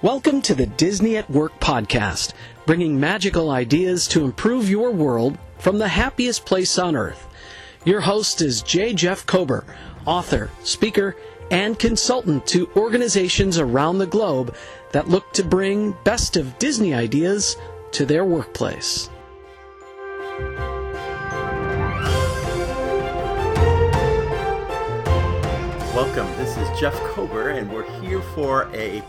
Welcome to the Disney at Work podcast, bringing magical ideas to improve your world from the happiest place on earth. Your host is J. Jeff Kober, author, speaker, and consultant to organizations around the globe that look to bring best of Disney ideas to their workplace. Welcome. This is Jeff Kober, and we're here for a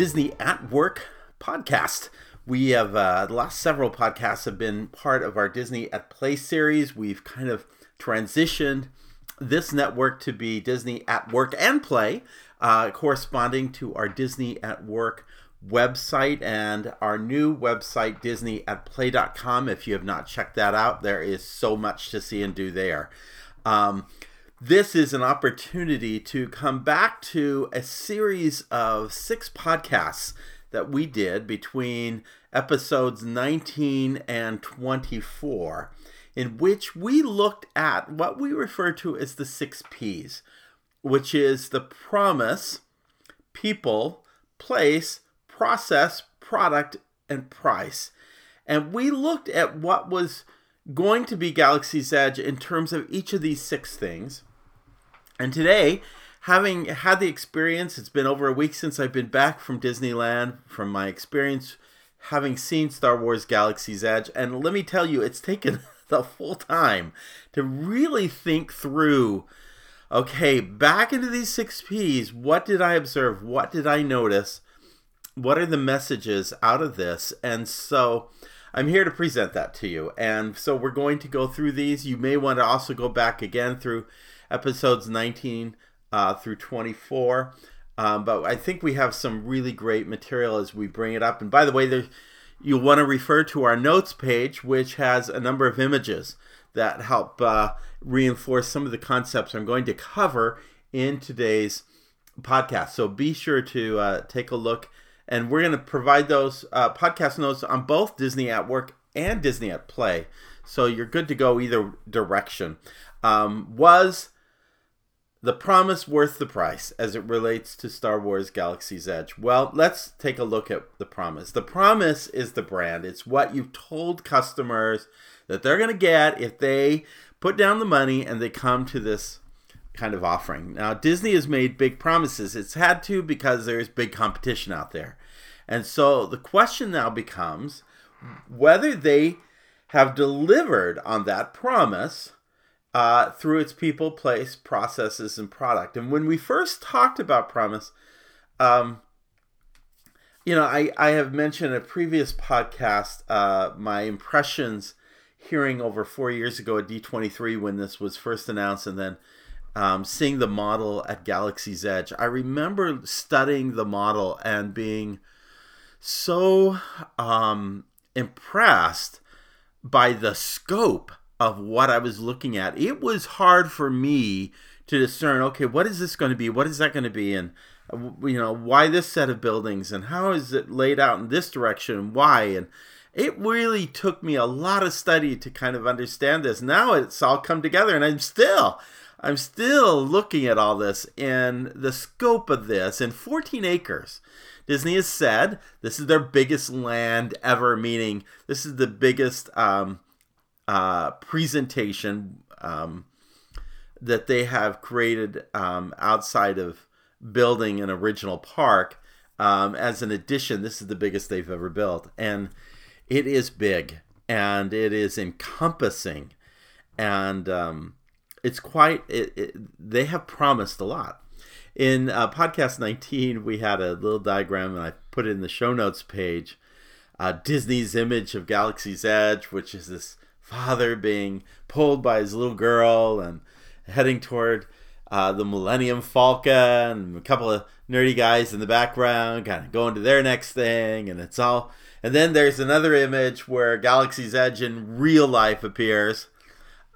Disney at Work podcast. We have uh, the last several podcasts have been part of our Disney at Play series. We've kind of transitioned this network to be Disney at Work and Play, uh, corresponding to our Disney at Work website and our new website, Disney at Play.com. If you have not checked that out, there is so much to see and do there. Um, this is an opportunity to come back to a series of six podcasts that we did between episodes 19 and 24, in which we looked at what we refer to as the six P's, which is the promise, people, place, process, product, and price. And we looked at what was going to be Galaxy's Edge in terms of each of these six things and today, having had the experience, it's been over a week since I've been back from Disneyland, from my experience having seen Star Wars Galaxy's Edge. And let me tell you, it's taken the full time to really think through okay, back into these six P's, what did I observe? What did I notice? What are the messages out of this? And so I'm here to present that to you. And so we're going to go through these. You may want to also go back again through episodes 19 uh, through 24. Um, but I think we have some really great material as we bring it up. And by the way, there, you'll want to refer to our notes page, which has a number of images that help uh, reinforce some of the concepts I'm going to cover in today's podcast. So be sure to uh, take a look. And we're going to provide those uh, podcast notes on both Disney at Work and Disney at Play. So you're good to go either direction. Um, was the promise worth the price as it relates to Star Wars Galaxy's Edge? Well, let's take a look at the promise. The promise is the brand, it's what you've told customers that they're going to get if they put down the money and they come to this kind of offering. Now, Disney has made big promises. It's had to because there's big competition out there. And so the question now becomes whether they have delivered on that promise uh, through its people, place, processes, and product. And when we first talked about promise, um, you know, I, I have mentioned in a previous podcast uh, my impressions hearing over four years ago at D23 when this was first announced, and then um, seeing the model at Galaxy's Edge. I remember studying the model and being so um, impressed by the scope of what I was looking at. It was hard for me to discern, okay, what is this going to be? What is that going to be? And, you know, why this set of buildings? And how is it laid out in this direction? And why? And it really took me a lot of study to kind of understand this. Now it's all come together, and I'm still. I'm still looking at all this and the scope of this in 14 acres. Disney has said this is their biggest land ever, meaning this is the biggest um, uh, presentation um, that they have created um, outside of building an original park um, as an addition. This is the biggest they've ever built, and it is big and it is encompassing, and um, it's quite. It, it, they have promised a lot. In uh, podcast 19, we had a little diagram, and I put it in the show notes page. Uh, Disney's image of Galaxy's Edge, which is this father being pulled by his little girl and heading toward uh, the Millennium Falcon, and a couple of nerdy guys in the background, kind of going to their next thing, and it's all. And then there's another image where Galaxy's Edge in real life appears,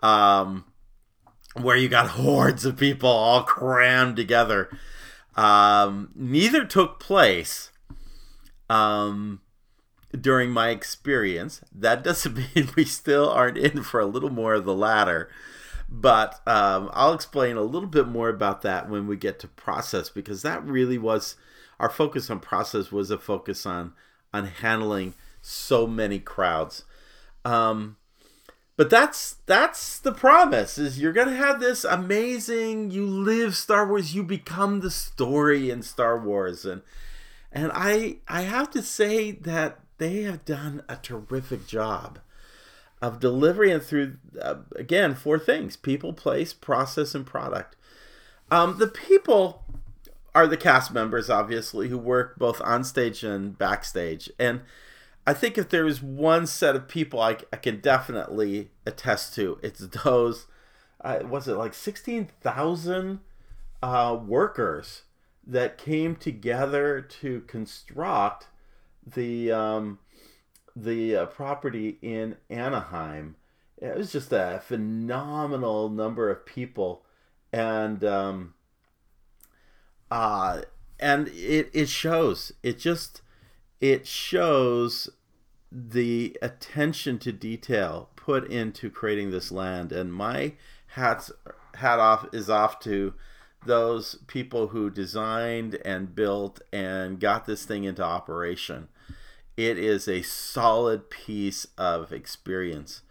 um, where you got hordes of people all crammed together. Um, neither took place. Um, during my experience. That doesn't mean we still aren't in for a little more of the latter. But um, I'll explain a little bit more about that when we get to process because that really was our focus on process was a focus on on handling so many crowds. Um, but that's that's the promise is you're gonna have this amazing you live star wars you become the story in star wars and and i i have to say that they have done a terrific job of delivering through uh, again four things people place process and product um, the people are the cast members obviously who work both on stage and backstage and I think if there is one set of people I, I can definitely attest to, it's those. Uh, was it like sixteen thousand uh, workers that came together to construct the um, the uh, property in Anaheim? It was just a phenomenal number of people, and um, uh, and it it shows. It just it shows the attention to detail put into creating this land and my hats hat off is off to those people who designed and built and got this thing into operation it is a solid piece of experience.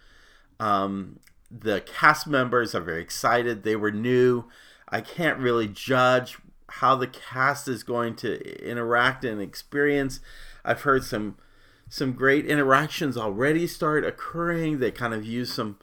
Um, the cast members are very excited. They were new. I can't really judge how the cast is going to interact and experience. I've heard some some great interactions already start occurring. They kind of use some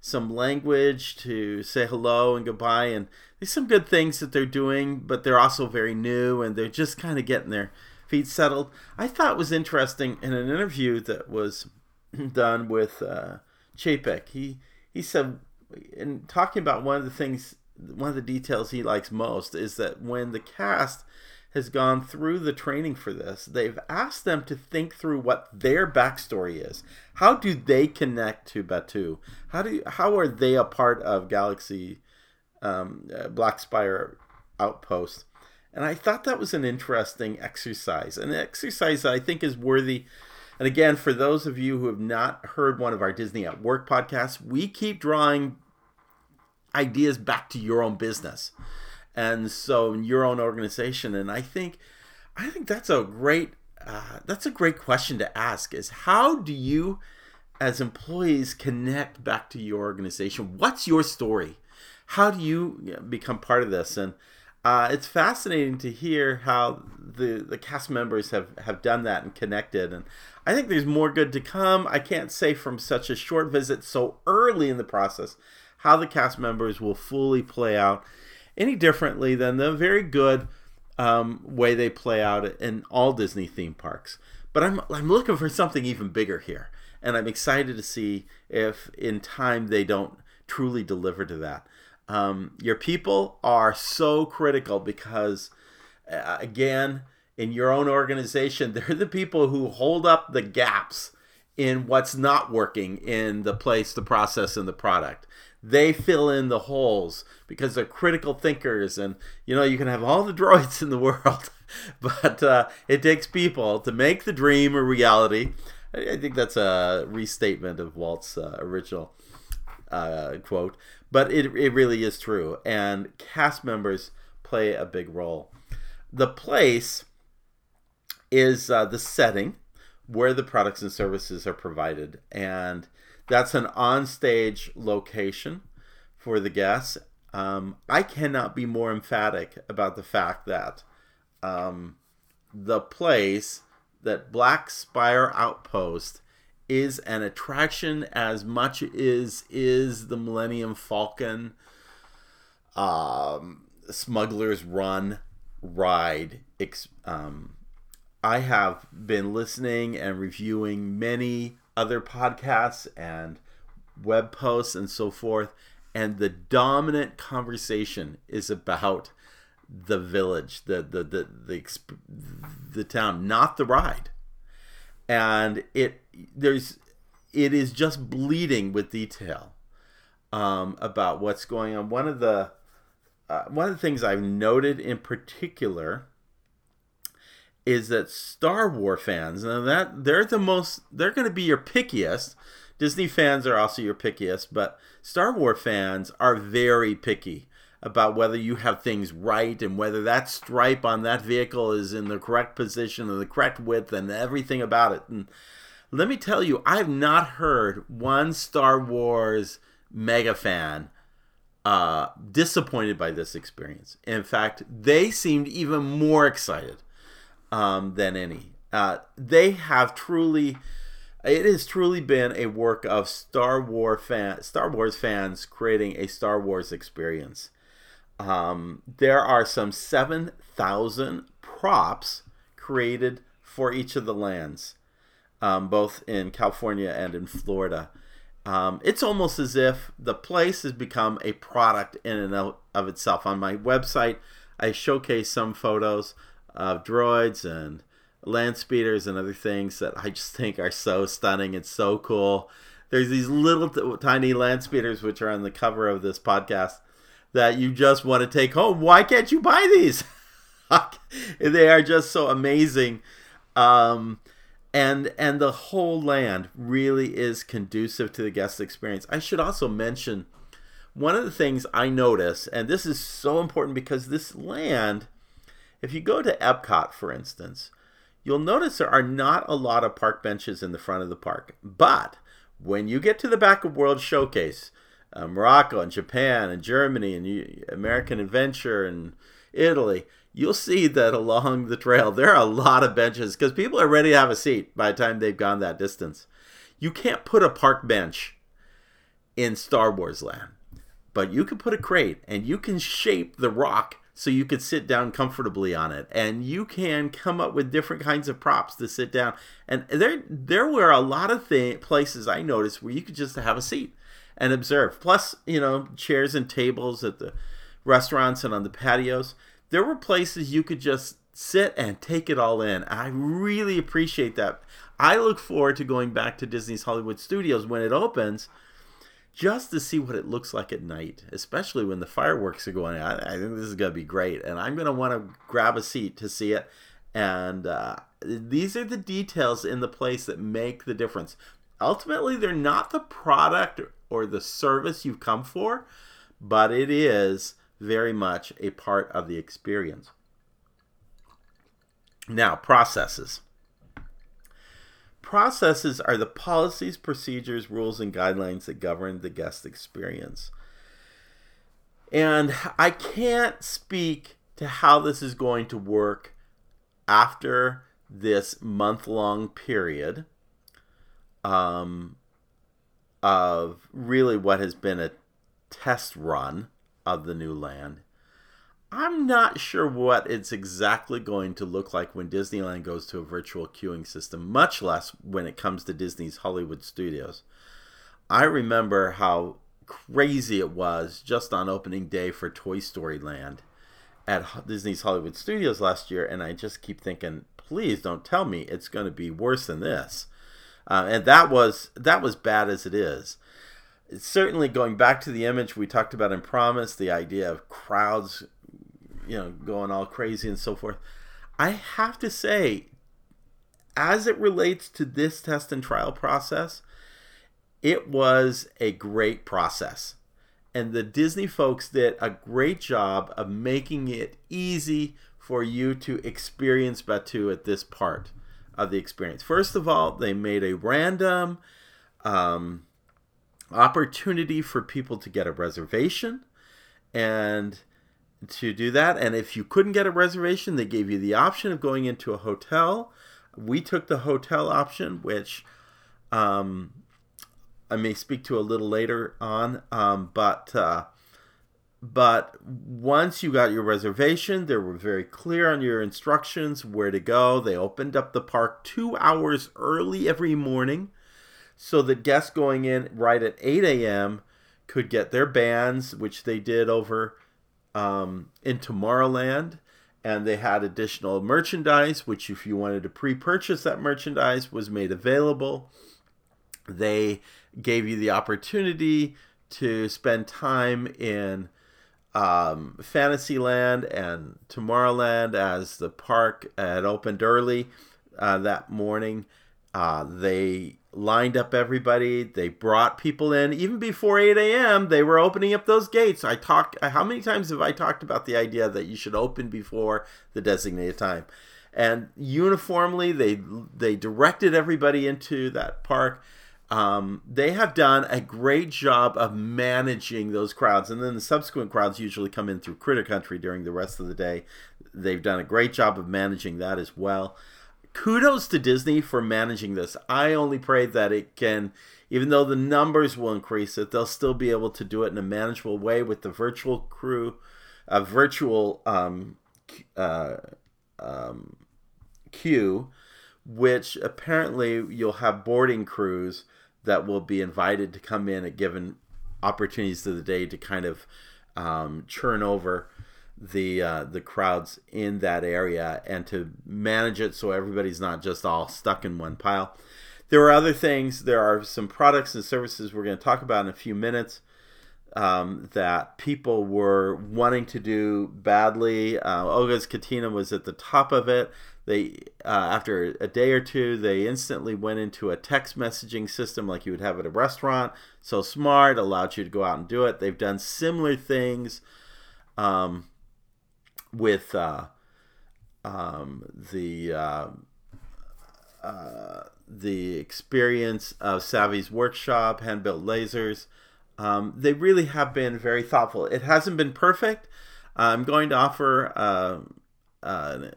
some language to say hello and goodbye and there's some good things that they're doing, but they're also very new and they're just kind of getting their feet settled. I thought was interesting in an interview that was done with uh, Chapek. He he said in talking about one of the things one of the details he likes most is that when the cast has gone through the training for this, they've asked them to think through what their backstory is. How do they connect to Batuu? How do you, how are they a part of Galaxy um, uh, Black Spire Outpost? And I thought that was an interesting exercise, an exercise that I think is worthy. And again, for those of you who have not heard one of our Disney at Work podcasts, we keep drawing ideas back to your own business and so in your own organization. And i think i think that's a great uh, that's a great question to ask is how do you as employees connect back to your organization? What's your story? How do you become part of this? And uh, it's fascinating to hear how the, the cast members have, have done that and connected and i think there's more good to come i can't say from such a short visit so early in the process how the cast members will fully play out any differently than the very good um, way they play out in all Disney theme parks. But I'm I'm looking for something even bigger here, and I'm excited to see if in time they don't truly deliver to that. Um, your people are so critical because, uh, again, in your own organization, they're the people who hold up the gaps in what's not working in the place, the process, and the product. They fill in the holes because they're critical thinkers and you know you can have all the droids in the world but uh, it takes people to make the dream a reality. I think that's a restatement of walt's uh, original uh, quote but it, it really is true and cast members play a big role the place is uh, the setting where the products and services are provided and that's an on-stage location for the guests. Um, I cannot be more emphatic about the fact that um, the place that Black Spire Outpost is an attraction as much as is the Millennium Falcon um, Smuggler's Run ride. Um, I have been listening and reviewing many other podcasts and web posts and so forth. And the dominant conversation is about the village, the the the the, the town, not the ride. And it there's it is just bleeding with detail um, about what's going on. One of the uh, one of the things I've noted in particular is that Star Wars fans, and that they're the most, they're going to be your pickiest. Disney fans are also your pickiest, but Star Wars fans are very picky about whether you have things right and whether that stripe on that vehicle is in the correct position and the correct width and everything about it. And let me tell you, I have not heard one Star Wars mega fan uh, disappointed by this experience. In fact, they seemed even more excited um, than any. Uh, they have truly, it has truly been a work of Star Wars fan, Star Wars fans creating a Star Wars experience. Um, there are some seven thousand props created for each of the lands, um, both in California and in Florida. Um, it's almost as if the place has become a product in and of itself. On my website, I showcase some photos of droids and land speeders and other things that I just think are so stunning and so cool. There's these little t- tiny land speeders which are on the cover of this podcast that you just want to take home. Why can't you buy these? they are just so amazing. Um, and and the whole land really is conducive to the guest experience. I should also mention one of the things I notice, and this is so important because this land, if you go to Epcot, for instance, you'll notice there are not a lot of park benches in the front of the park. But when you get to the back of World Showcase, uh, Morocco and Japan and Germany and American Adventure and Italy, you'll see that along the trail there are a lot of benches because people are ready to have a seat by the time they've gone that distance. You can't put a park bench in Star Wars land, but you can put a crate and you can shape the rock so you could sit down comfortably on it. And you can come up with different kinds of props to sit down. And there there were a lot of th- places i noticed where you could just have a seat and observe. Plus you know chairs and tables at the restaurants and on the patios there were places you could just sit and take it all in. I really appreciate that. I look forward to going back to Disney's Hollywood Studios when it opens just to see what it looks like at night, especially when the fireworks are going. I think this is going to be great. And I'm going to want to grab a seat to see it. And uh, these are the details in the place that make the difference. Ultimately, they're not the product or the service you've come for, but it is very much a part of the experience. Now, processes. Processes are the policies, procedures, rules, and guidelines that govern the guest experience. And I can't speak to how this is going to work after this month long period um, of really what has been a test run of the new land. I'm not sure what it's exactly going to look like when Disneyland goes to a virtual queuing system, much less when it comes to Disney's Hollywood studios. I remember how crazy it was just on opening day for Toy Story Land at Disney's Hollywood Studios last year, and I just keep thinking, please don't tell me it's going to be worse than this. Uh, and that was that was bad as it is certainly going back to the image we talked about in Promise, the idea of crowds, you know, going all crazy and so forth. I have to say, as it relates to this test and trial process, it was a great process. And the Disney folks did a great job of making it easy for you to experience Batuu at this part of the experience. First of all, they made a random um, opportunity for people to get a reservation and to do that. And if you couldn't get a reservation, they gave you the option of going into a hotel. We took the hotel option, which um, I may speak to a little later on. Um, but uh, but once you got your reservation, they were very clear on your instructions where to go. They opened up the park two hours early every morning so that guests going in right at 8 a.m. could get their bands, which they did over um, in Tomorrowland. And they had additional merchandise, which, if you wanted to pre purchase that merchandise, was made available. They gave you the opportunity to spend time in um, Fantasyland and Tomorrowland as the park had opened early uh, that morning Uh, they lined up everybody. They brought people in even before 8 a.m. They were opening up those gates. I talked. How many times have I talked about the idea that you should open before the designated time? And uniformly, they they directed everybody into that park. Um, they have done a great job of managing those crowds, and then the subsequent crowds usually come in through Critter Country during the rest of the day. They've done a great job of managing that as well kudos to Disney for managing this. I only pray that it can, even though the numbers will increase, that they'll still be able to do it in a manageable way with the virtual crew, a virtual um, uh, um, queue, which apparently you'll have boarding crews that will be invited to come in at given opportunities of the day to kind of um, churn over the uh, the crowds in that area and to manage it so everybody's not just all stuck in one pile. There are other things. There are some products and services we're going to talk about in a few minutes um, that people were wanting to do badly. Uh, Olga's Cantina was at the top of it. They uh, after a day or two, they instantly went into a text messaging system like you would have at a restaurant. So smart, allowed you to go out and do it. They've done similar things. Um, with uh, um, the uh, uh, the experience of Savi's workshop, hand built lasers. Um, they really have been very thoughtful. It hasn't been perfect. I'm going to offer uh, a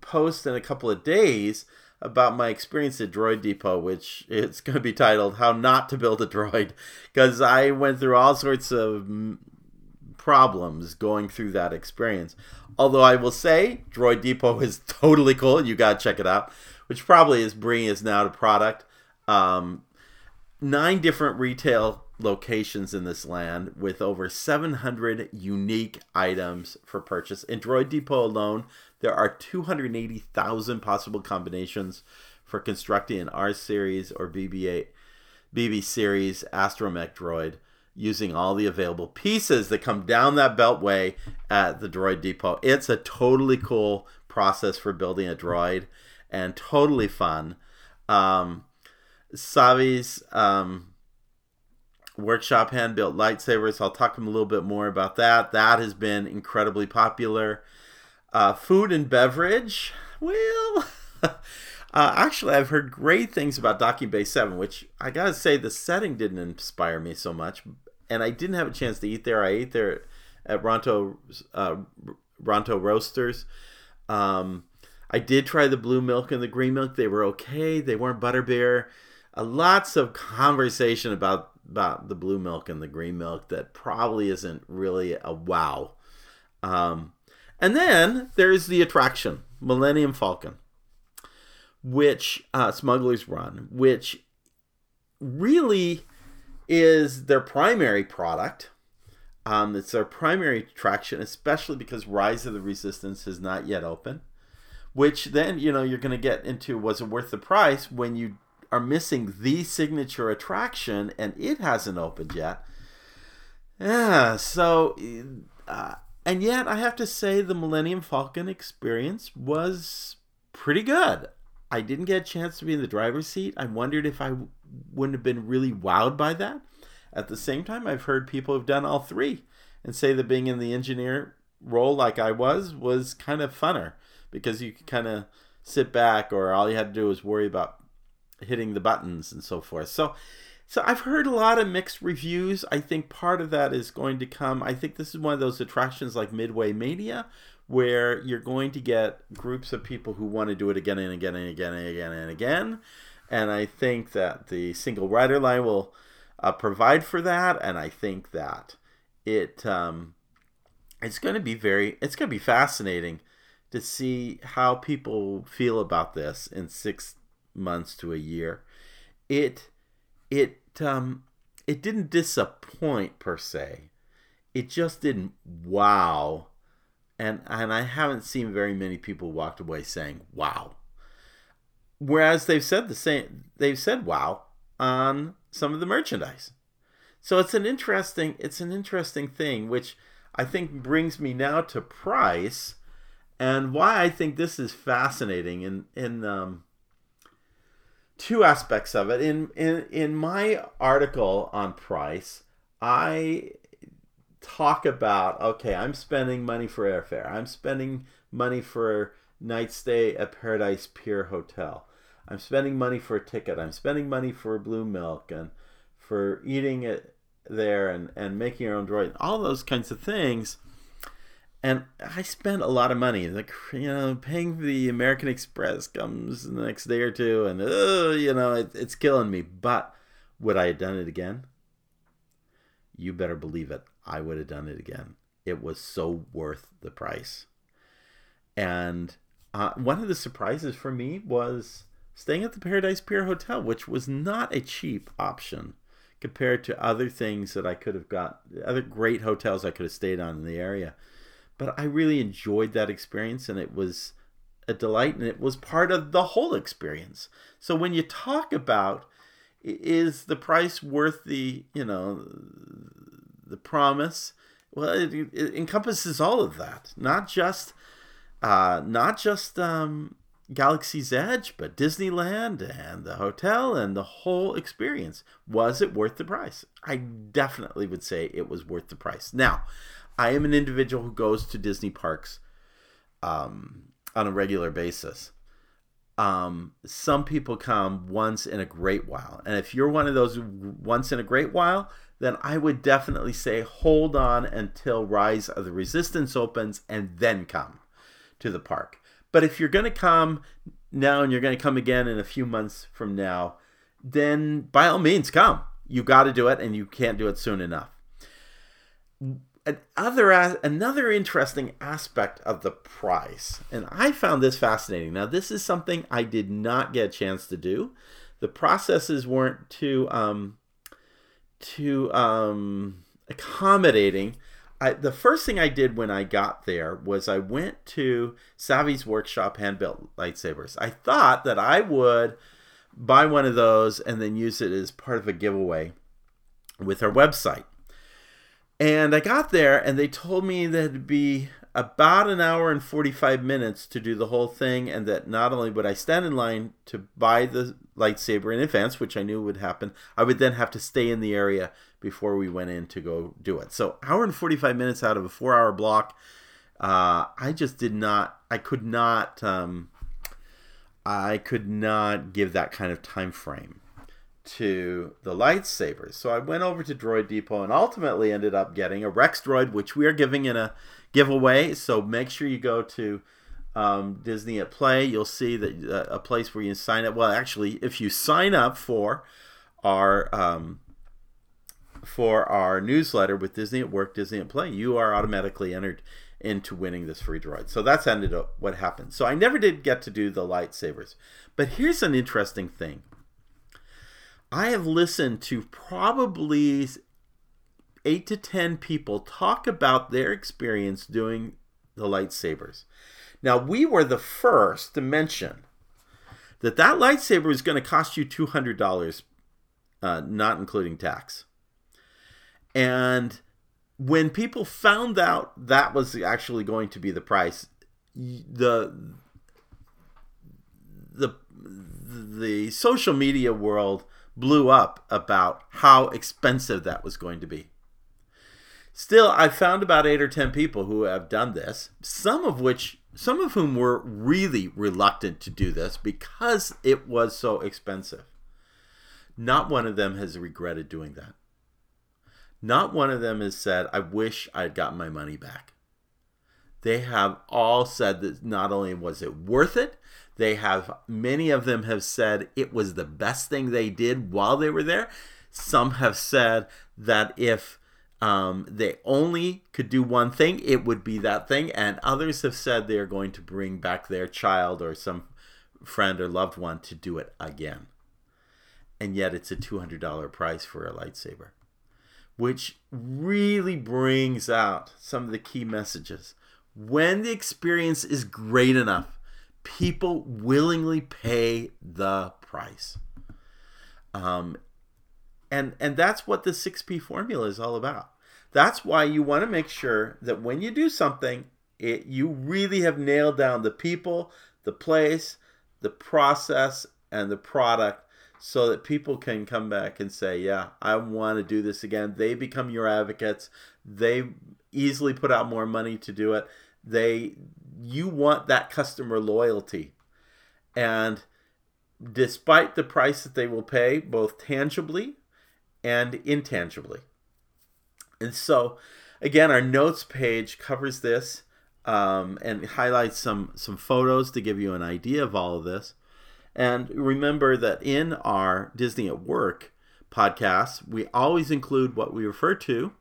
post in a couple of days about my experience at Droid Depot, which it's going to be titled "How Not to Build a Droid," because I went through all sorts of problems going through that experience. Although I will say, Droid Depot is totally cool. You got to check it out, which probably is bringing us now to product. Um, nine different retail locations in this land with over 700 unique items for purchase. In Droid Depot alone, there are 280,000 possible combinations for constructing an R series or BB-8 BB series astromech droid using all the available pieces that come down that beltway at the droid depot. It's a totally cool process for building a droid and totally fun. Um, Savi's um, workshop hand built lightsabers. I'll talk a little bit more about that. That has been incredibly popular. Uh, food and beverage. Well, uh, actually, I've heard great things about Docking Bay 7, which I gotta say, the setting didn't inspire me so much and I didn't have a chance to eat there. I ate there at Ronto uh, Ronto Roasters. Um, I did try the blue milk and the green milk. They were okay. They weren't butterbeer. Uh, lots of conversation about about the blue milk and the green milk that probably isn't really a wow. Um, and then there's the attraction, Millennium Falcon, which uh, Smugglers Run, which really is their primary product. Um, it's their primary attraction, especially because Rise of the Resistance is not yet open. Which then, you know, you're going to get into was it worth the price when you are missing the signature attraction and it hasn't opened yet. Yeah, so, uh, and yet I have to say the Millennium Falcon experience was pretty good. I didn't get a chance to be in the driver's seat. I wondered if I wouldn't have been really wowed by that. At the same time, I've heard people who've done all three and say that being in the engineer role like I was was kind of funner because you could kind of sit back or all you had to do was worry about hitting the buttons and so forth. So so I've heard a lot of mixed reviews. I think part of that is going to come. I think this is one of those attractions like Midway Mania where you're going to get groups of people who want to do it again and again and again and again and again. And I think that the single rider line will uh, provide for that. And I think that it um, it's going to be very it's going to be fascinating to see how people feel about this in six months to a year. It it um, it didn't disappoint per se. It just didn't wow and and I haven't seen very many people walked away saying wow. Whereas they've said the same, they've said wow on some of the merchandise. So it's an interesting it's an interesting thing, which I think brings me now to price and why I think this is fascinating. In in um, two aspects of it. In in in my article on price, I talk about okay, I'm spending money for airfare. I'm spending money for night stay at Paradise Pier Hotel. I'm spending money for a ticket. I'm spending money for blue milk and for eating it there and, and making your own droid. All those kinds of things. And I spent a lot of money. Like you know, paying for the American Express comes the next day or two, and uh, you know, it, it's killing me. But would I have done it again? You better believe it. I would have done it again. It was so worth the price. And uh, one of the surprises for me was staying at the Paradise Pier Hotel, which was not a cheap option compared to other things that I could have got, other great hotels I could have stayed on in the area. But I really enjoyed that experience and it was a delight and it was part of the whole experience. So when you talk about is the price worth the, you know, the promise? Well, it, it encompasses all of that, not just uh, not just um, Galaxy's Edge, but Disneyland and the hotel and the whole experience. Was it worth the price? I definitely would say it was worth the price. Now, I am an individual who goes to Disney parks um, on a regular basis. Um, some people come once in a great while. And if you're one of those once in a great while, then I would definitely say hold on until Rise of the Resistance opens and then come to the park. But if you're going to come now and you're going to come again in a few months from now, then by all means come. You got to do it and you can't do it soon enough. Another another interesting aspect of the price, and I found this fascinating. Now, this is something I did not get a chance to do. The processes weren't too um, too um, accommodating I, the first thing I did when I got there was I went to Savi's workshop hand built lightsabers. I thought that I would buy one of those and then use it as part of a giveaway with our website. And I got there and they told me that it'd be about an hour and 45 minutes to do the whole thing, and that not only would I stand in line to buy the lightsaber in advance, which I knew would happen, I would then have to stay in the area before we went in to go do it. So, hour and 45 minutes out of a four hour block. Uh, I just did not, I could not, um, I could not give that kind of time frame to the lightsabers. So I went over to Droid Depot and ultimately ended up getting a Rex Droid, which we are giving in a giveaway. So make sure you go to um, Disney at Play. You'll see that uh, a place where you sign up. Well, actually, if you sign up for our um, for our newsletter with Disney at Work, Disney at Play, you are automatically entered into winning this free droid. So that's ended up what happened. So I never did get to do the lightsabers. But here's an interesting thing. I have listened to probably eight to ten people talk about their experience doing the lightsabers. Now we were the first to mention that that lightsaber is going to cost you two hundred dollars, uh, not including tax. And when people found out that was actually going to be the price, the the the social media world blew up about how expensive that was going to be. Still, I found about eight or ten people who have done this, some of which some of whom were really reluctant to do this because it was so expensive. Not one of them has regretted doing that. Not one of them has said, I wish I'd gotten my money back. They have all said that not only was it worth it, they have, many of them have said it was the best thing they did while they were there. Some have said that if um, they only could do one thing, it would be that thing. And others have said they are going to bring back their child or some friend or loved one to do it again. And yet it's a $200 price for a lightsaber which really brings out some of the key messages. When the experience is great enough, people willingly pay the price. Um, and and that's what the 6P formula is all about. That's why you want to make sure that when you do something, it you really have nailed down the people, the place, the process, and the product so that people can come back and say, Yeah, I want to do this again. They become your advocates. They easily put out more money to do it. They you want that customer loyalty. And despite the price that they will pay, both tangibly and intangibly. And so, again, our notes page covers this um, and highlights some some photos to give you an idea of all of this. And remember that in our Disney at Work podcast, we always include what we refer to.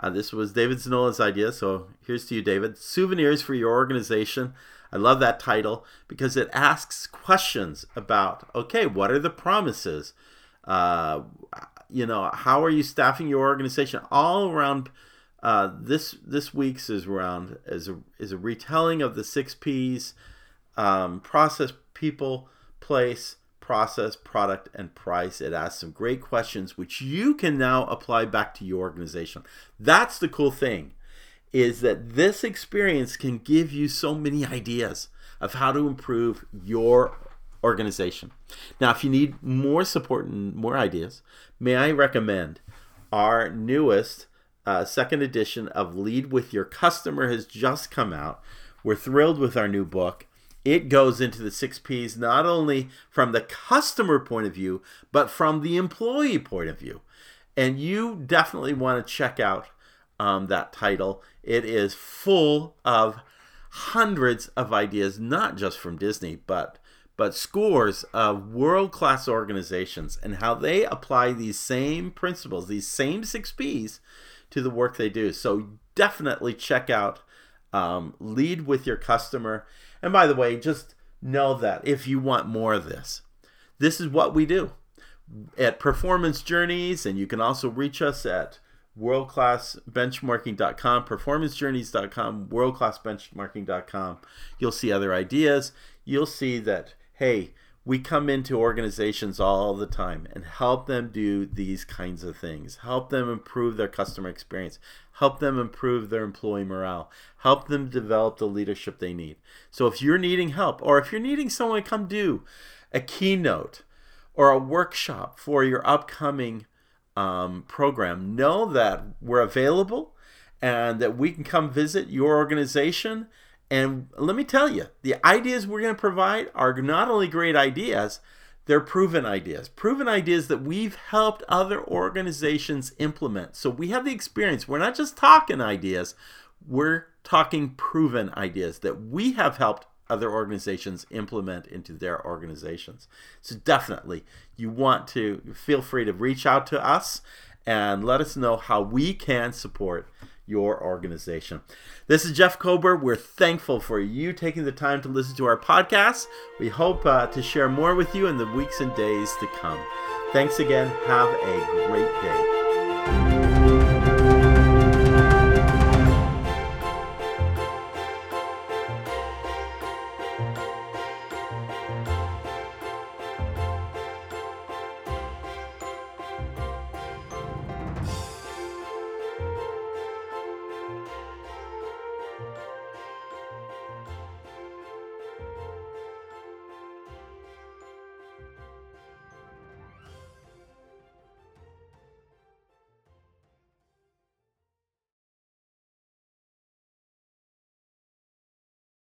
Uh, this was David Zanola's idea, so here's to you, David. Souvenirs for your organization. I love that title because it asks questions about okay, what are the promises? Uh, you know, how are you staffing your organization? All around uh, this this week's is around is a is a retelling of the six P's: um, process, people, place, process, product, and price. It asks some great questions which you can now apply back to your organization. That's the cool thing is that this experience can give you so many ideas of how to improve your organization. Now, if you need more support and more ideas, may I recommend our newest uh, second edition of Lead with Your Customer has just come out. We're thrilled with our new book. It goes into the six P's not only from the customer point of view, but from the employee point of view. And you definitely want to check out um, that title. It is full of hundreds of ideas, not just from Disney, but but scores of world class organizations and how they apply these same principles, these same six P's, to the work they do. So definitely check out um, Lead with Your Customer. And by the way, just know that if you want more of this, this is what we do at Performance Journeys, and you can also reach us at worldclassbenchmarking.com, performancejourneys.com, worldclassbenchmarking.com. You'll see other ideas. You'll see that, hey, we come into organizations all the time and help them do these kinds of things, help them improve their customer experience, help them improve their employee morale, help them develop the leadership they need. So if you're needing help, or if you're needing someone to come do a keynote or a workshop for your upcoming um, program, know that we're available and that we can come visit your organization. And let me tell you, the ideas we're going to provide are not only great ideas, they're proven ideas. Proven ideas that we've helped other organizations implement. So we have the experience. We're not just talking ideas, we're talking proven ideas that we have helped other organizations implement into their organizations. So definitely, you want to feel free to reach out to us and let us know how we can support your organization. This is Jeff Kober. We're thankful for you taking the time to listen to our podcast. We hope uh, to share more with you in the weeks and days to come. Thanks again. Have a great day.